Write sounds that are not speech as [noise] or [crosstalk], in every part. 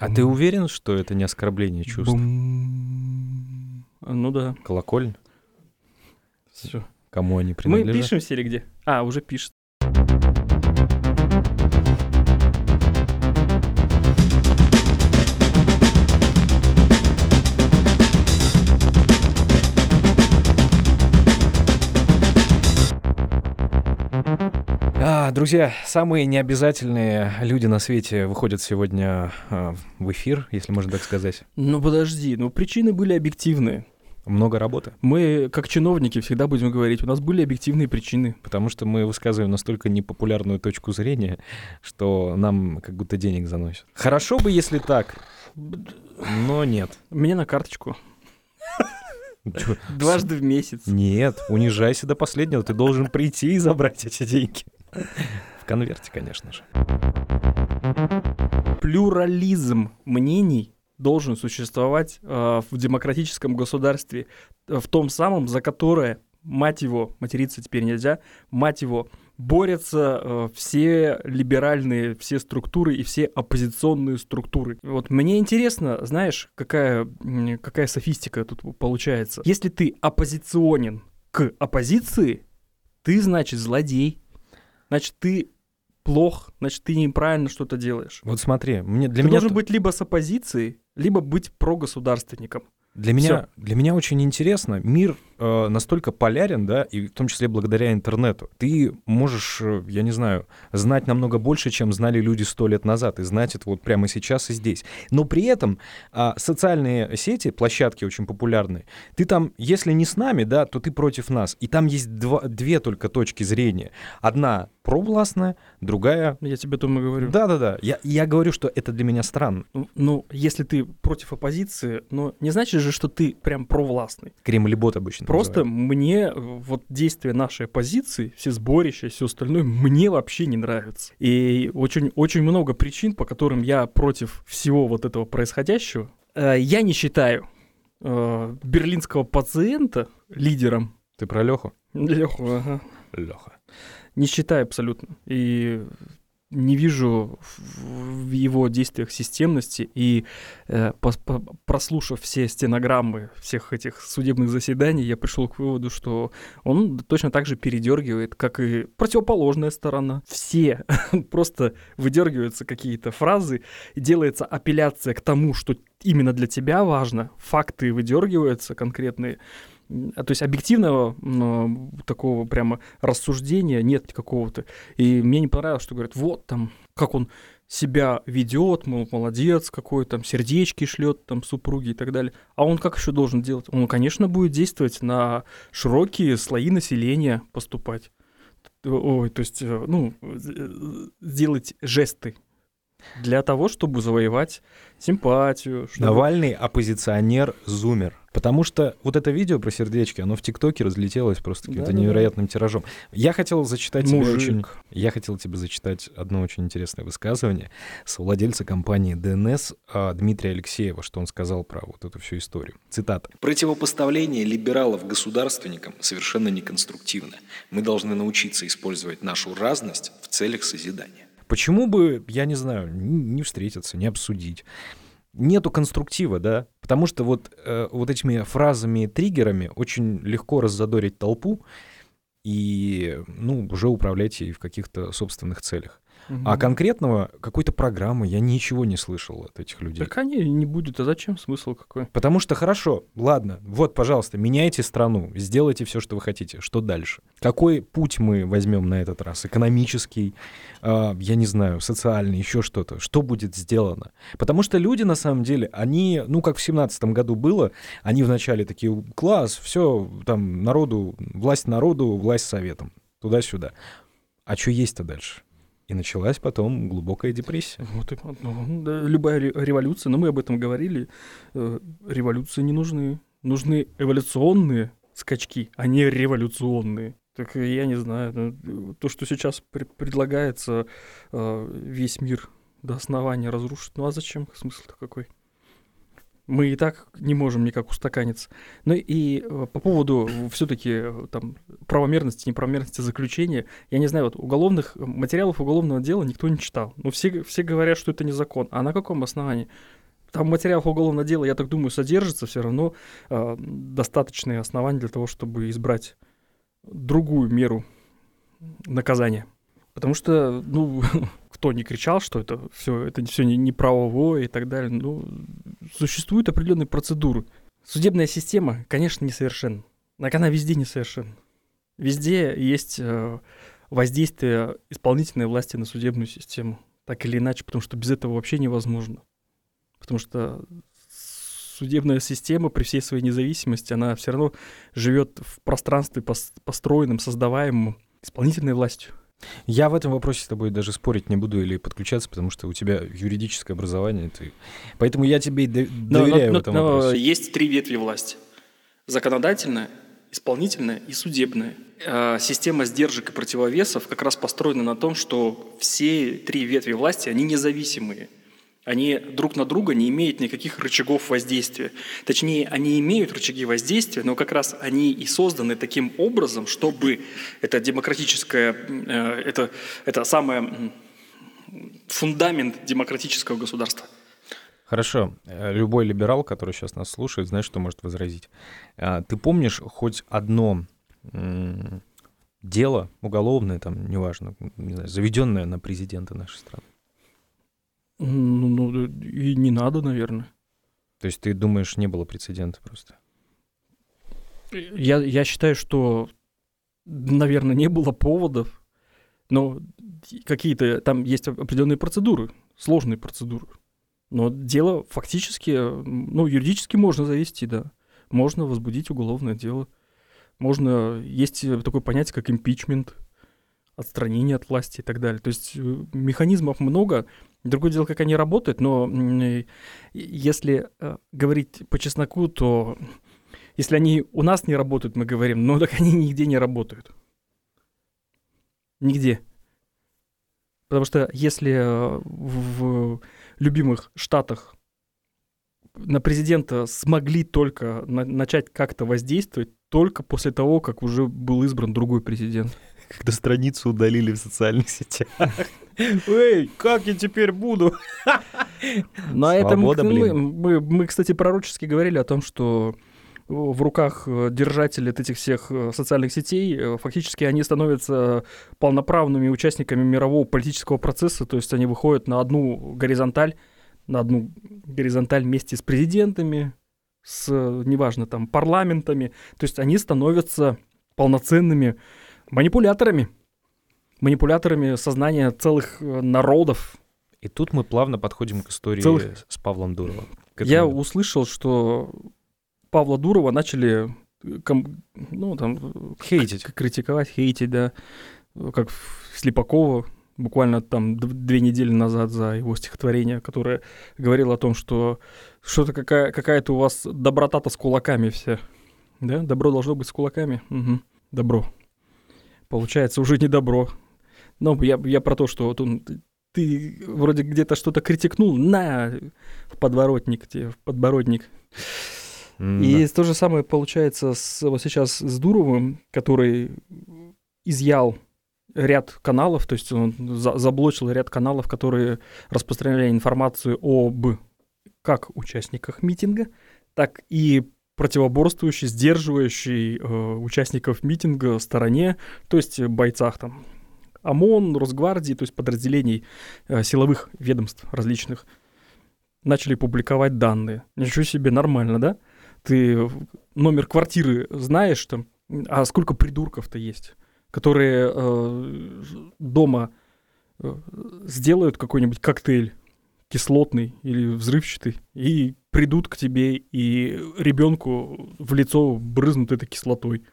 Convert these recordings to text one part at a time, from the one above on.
А ты уверен, что это не оскорбление чувств? Бум. Ну да. Колокольня? Все. Кому они Мы принадлежат? пишем в серии где? А, уже пишет. Друзья, самые необязательные люди на свете выходят сегодня а, в эфир, если можно так сказать. Ну подожди, ну причины были объективные. Много работы, Мы, как чиновники, всегда будем говорить, у нас были объективные причины. потому что мы высказываем настолько непопулярную точку зрения, что нам как будто денег заносят. Хорошо бы, если так, но нет. Мне на карточку. Дважды в месяц. Нет, унижайся до последнего, ты должен прийти и забрать эти деньги. В конверте, конечно же. Плюрализм мнений должен существовать э, в демократическом государстве, э, в том самом, за которое, мать его, материться теперь нельзя, мать его, борются э, все либеральные, все структуры и все оппозиционные структуры. Вот мне интересно, знаешь, какая, какая софистика тут получается. Если ты оппозиционен к оппозиции, ты, значит, злодей. Значит, ты плох, значит, ты неправильно что-то делаешь. Вот смотри, мне, для ты меня... должен быть либо с оппозицией, либо быть прогосударственником. Для меня, для меня очень интересно, мир э, настолько полярен, да, и в том числе благодаря интернету. Ты можешь, э, я не знаю, знать намного больше, чем знали люди сто лет назад, и знать это вот прямо сейчас и здесь. Но при этом а, социальные сети, площадки очень популярные, ты там, если не с нами, да, то ты против нас. И там есть два, две только точки зрения. Одна провластная, другая... Я тебе и говорю. Да-да-да, я, я говорю, что это для меня странно. Ну, Ну, если ты против оппозиции, но не значит же, что ты прям провластный. Кремлебот обычно Просто называют. мне э, вот действия нашей оппозиции, все сборища, все остальное, мне вообще не нравится. И очень, очень много причин, по которым я против всего вот этого происходящего. Э, Я не считаю э, берлинского пациента лидером. Ты про Леху? Леху, ага. Леха. Не считаю абсолютно. И не вижу в его действиях системности. И э, прослушав все стенограммы всех этих судебных заседаний, я пришел к выводу, что он точно так же передергивает, как и противоположная сторона. Все [laughs] просто выдергиваются какие-то фразы, делается апелляция к тому, что именно для тебя важно. Факты выдергиваются конкретные. А То есть объективного м, такого прямо рассуждения нет какого-то. И мне не понравилось, что говорят, вот там, как он себя ведет, мол, молодец какой, там, сердечки шлет, там, супруги и так далее. А он как еще должен делать? Он, конечно, будет действовать на широкие слои населения поступать. Ой, то есть, э, ну, э, сделать жесты для того, чтобы завоевать симпатию. чтобы- Навальный оппозиционер-зумер. Потому что вот это видео про сердечки, оно в ТикТоке разлетелось просто каким-то Да-да-да. невероятным тиражом. Я хотел зачитать тебе Мужик. очень... Я хотел тебе зачитать одно очень интересное высказывание совладельца компании ДНС а, Дмитрия Алексеева, что он сказал про вот эту всю историю. Цитата. Противопоставление либералов государственникам совершенно неконструктивно. Мы должны научиться использовать нашу разность в целях созидания. Почему бы, я не знаю, не встретиться, не обсудить? Нету конструктива, да? Потому что вот, э, вот этими фразами-триггерами очень легко раззадорить толпу и, ну, уже управлять ей в каких-то собственных целях. А конкретного какой-то программы я ничего не слышал от этих людей. Так они не будет, а зачем смысл какой? Потому что хорошо, ладно, вот, пожалуйста, меняйте страну, сделайте все, что вы хотите. Что дальше? Какой путь мы возьмем на этот раз? Экономический, а, я не знаю, социальный, еще что-то? Что будет сделано? Потому что люди, на самом деле, они, ну, как в семнадцатом году было, они вначале такие, класс, все, там, народу, власть народу, власть советам, туда-сюда. А что есть-то дальше? И началась потом глубокая депрессия. Вот и, ну, да, любая ре- революция, но мы об этом говорили, э, революции не нужны. Нужны эволюционные скачки, а не революционные. Так я не знаю, ну, то, что сейчас пре- предлагается э, весь мир до основания разрушить, ну а зачем? Смысл-то какой? Мы и так не можем никак устаканиться. Ну и э, по поводу все-таки э, там правомерности, неправомерности заключения, я не знаю, вот уголовных материалов уголовного дела никто не читал. Но все, все говорят, что это не закон. А на каком основании? Там материалов уголовного дела, я так думаю, содержится все равно э, достаточные основания для того, чтобы избрать другую меру наказания. Потому что, ну, [laughs] кто не кричал, что это все, это все не, не правовое и так далее. Ну, существуют определенные процедуры. Судебная система, конечно, несовершенна. Она везде несовершенна. Везде есть э, воздействие исполнительной власти на судебную систему. Так или иначе, потому что без этого вообще невозможно. Потому что судебная система при всей своей независимости, она все равно живет в пространстве построенном, создаваемом исполнительной властью. Я в этом вопросе с тобой даже спорить не буду или подключаться, потому что у тебя юридическое образование, ты... поэтому я тебе и доверяю но, но, в этом но, вопросе. Есть три ветви власти. Законодательная, исполнительная и судебная. А, система сдержек и противовесов как раз построена на том, что все три ветви власти, они независимые – они друг на друга не имеют никаких рычагов воздействия. Точнее, они имеют рычаги воздействия, но как раз они и созданы таким образом, чтобы это демократическое, э, это, это самое фундамент демократического государства. Хорошо. Э, любой либерал, который сейчас нас слушает, знает, что может возразить. А, ты помнишь хоть одно дело уголовное, там, неважно, не знаю, заведенное на президента нашей страны? Ну, ну, и не надо, наверное. То есть ты думаешь, не было прецедента просто? Я, я считаю, что, наверное, не было поводов, но какие-то там есть определенные процедуры, сложные процедуры. Но дело фактически, ну, юридически можно завести, да. Можно возбудить уголовное дело. Можно, есть такое понятие, как импичмент, отстранение от власти и так далее. То есть э, механизмов много, Другое дело, как они работают, но если э, говорить по чесноку, то если они у нас не работают, мы говорим, ну так они нигде не работают. Нигде. Потому что если э, в любимых штатах на президента смогли только на начать как-то воздействовать только после того, как уже был избран другой президент. Когда страницу удалили в социальных сетях. Эй, как я теперь буду? На этом мы, мы, мы, кстати, пророчески говорили о том, что в руках э, держателей этих всех э, социальных сетей, э, фактически они становятся полноправными участниками мирового политического процесса, то есть они выходят на одну горизонталь, на одну горизонталь вместе с президентами, с, неважно, там, парламентами, то есть они становятся полноценными манипуляторами манипуляторами сознания целых э, народов. И тут мы плавно подходим к истории целых... с Павлом Дуровым. Я услышал, что Павла Дурова начали э, ком... ну, там, хейтить. критиковать, хейтить, да, как Слепакова, буквально там две недели назад за его стихотворение, которое говорило о том, что что-то какая- какая-то у вас доброта-то с кулаками все. Да, добро должно быть с кулаками. Угу. Добро. Получается уже не добро. Но я, я про то, что вот он, ты вроде где-то что-то критикнул, на, в подворотник тебе, в подбородник. Mm, И да. то же самое получается с, вот сейчас с Дуровым, который изъял ряд каналов, то есть он за, заблочил ряд каналов, которые распространяли информацию об как участниках митинга, так и противоборствующей, сдерживающей э, участников митинга стороне, то есть бойцах там ОМОН, Росгвардии, то есть подразделений э, силовых ведомств различных, начали публиковать данные. Ничего себе, нормально, да? Ты номер квартиры знаешь там, а сколько придурков-то есть, которые э, дома э, сделают какой-нибудь коктейль кислотный или взрывчатый и придут к тебе и ребенку в лицо брызнут этой кислотой.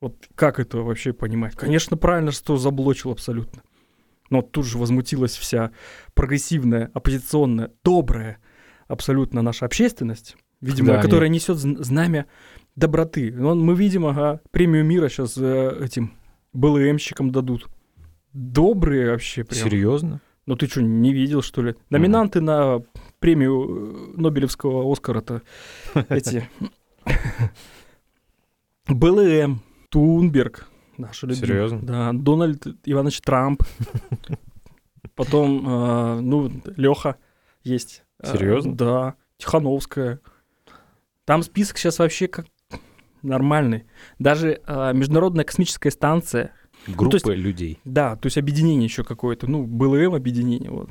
Вот как это вообще понимать? Конечно, правильно, что заблочил абсолютно. Но тут же возмутилась вся прогрессивная, оппозиционная, добрая абсолютно наша общественность, видимо, да, которая нет. несет знамя доброты. Он, мы видим, ага, премию мира сейчас э, этим БЛМщикам дадут. Добрые вообще прям. Серьезно? Ну ты что, не видел, что ли? Номинанты mm-hmm. на премию э, Нобелевского Оскара-то [laughs] эти... БЛМ, Тунберг, наш любимый. Серьезно? Да, Дональд Иванович Трамп. Потом, э, ну, Леха есть. Э, Серьезно? Да, Тихановская. Там список сейчас вообще как нормальный. Даже э, Международная космическая станция, Группы то людей. да, то есть объединение еще какое-то, ну, БЛМ объединение. Вот.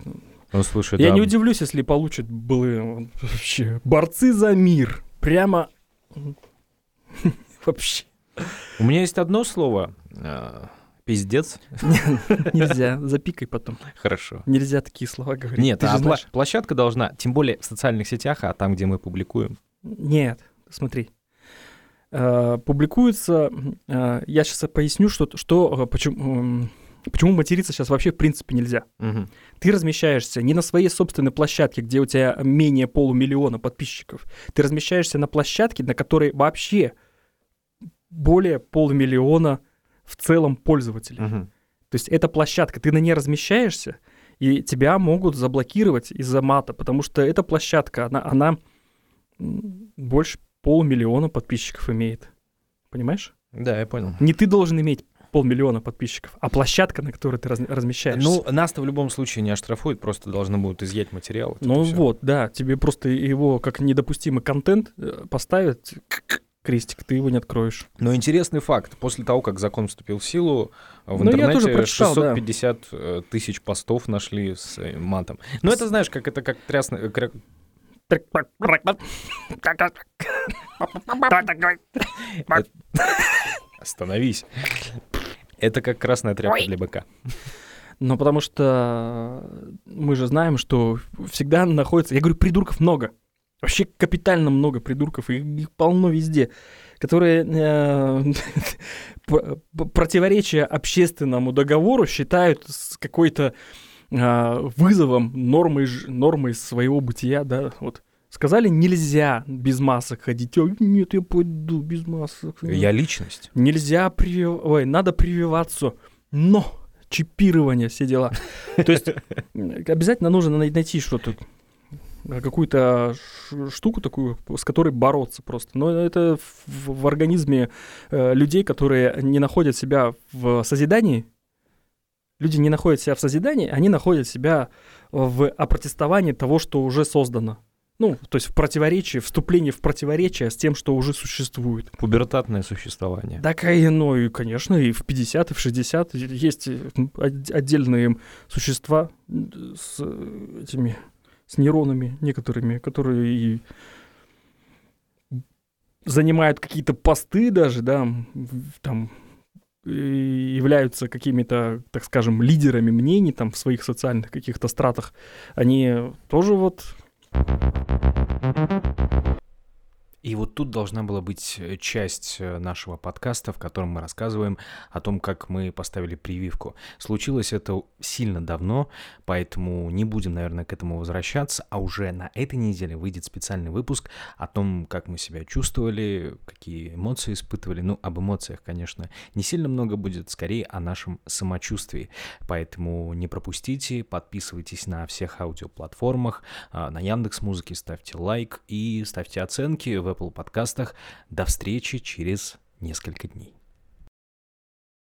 Ну, слушай, Я да, не удивлюсь, если получат БЛМ. Вообще. Борцы за мир. Прямо [laughs] вообще У меня есть одно слово. э, Пиздец. [laughs] нельзя. [laughs] Запикай потом. Хорошо. Нельзя такие слова говорить. Нет, а пла- площадка должна, тем более в социальных сетях, а там, где мы публикуем. Нет, смотри. Э, Публикуется, э, я сейчас поясню, что, что почему, почему материться сейчас вообще в принципе нельзя. Мгм. Ты размещаешься не на своей собственной площадке, где у тебя менее полумиллиона подписчиков. Ты размещаешься на площадке, на которой вообще более полумиллиона в целом пользователей. Мгм. То есть это площадка, ты на ней размещаешься, и тебя могут заблокировать из-за мата, потому что эта площадка, она, она больше полмиллиона подписчиков имеет. Понимаешь? Да, я понял. Не ты должен иметь полмиллиона подписчиков, а площадка, на которой ты раз- размещаешься. Ну, нас-то в любом случае не оштрафуют, просто должны будут изъять материал. это Ну вот, да, тебе просто его как недопустимый контент э, поставят крестик, ты его не откроешь. Но интересный факт. После того, как закон вступил в силу, в Ну, я интернете тоже прочитал, да. 650 э, тысяч постов нашли с э, матом. Ну, это, знаешь, как это как трясный... кря- [laughs] Остановись. Это как красная тряпка для быка. Ну, потому что мы же знаем, что всегда находится... Я говорю, придурков много. Вообще капитально много придурков, и их полно везде, которые э, [laughs] противоречия общественному договору считают с какой-то э, вызовом, нормой, ж- нормой своего бытия, да, вот. Сказали, нельзя без масок ходить. Ой, нет, я пойду без масок. Я личность. Нельзя прививаться, ой, надо прививаться, но чипирование, все дела. То есть обязательно нужно най- найти что-то, э, какую-то штуку такую, с которой бороться просто. Но это в, в организме э, людей, которые не находят себя в созидании, люди не находят себя в созидании, они находят себя в опротестовании того, что уже создано. Ну, то есть в противоречии, вступлении в противоречие с тем, что уже существует. Пубертатное существование. Так, и, ну, и, конечно, и в 50, и в 60 есть э, отдельные существа с э, этими, с нейронами некоторыми, которые и занимают какие-то посты даже, да, там, являются какими-то, так скажем, лидерами мнений там в своих социальных каких-то стратах, они тоже вот どこ? И вот тут должна была быть э, часть э, нашего подкаста, в котором мы рассказываем о том, как мы поставили прививку. Случилось это сильно давно, поэтому не будем, наверное, к этому возвращаться, а уже на этой неделе выйдет специальный выпуск о том, как мы себя чувствовали, какие эмоции испытывали. Ну, об эмоциях, конечно, не сильно много будет, скорее о нашем самочувствии. Поэтому не пропустите, подписывайтесь на всех аудиоплатформах, а, на Яндекс Музыке ставьте лайк и ставьте оценки в Apple подкастах. До встречи через несколько дней.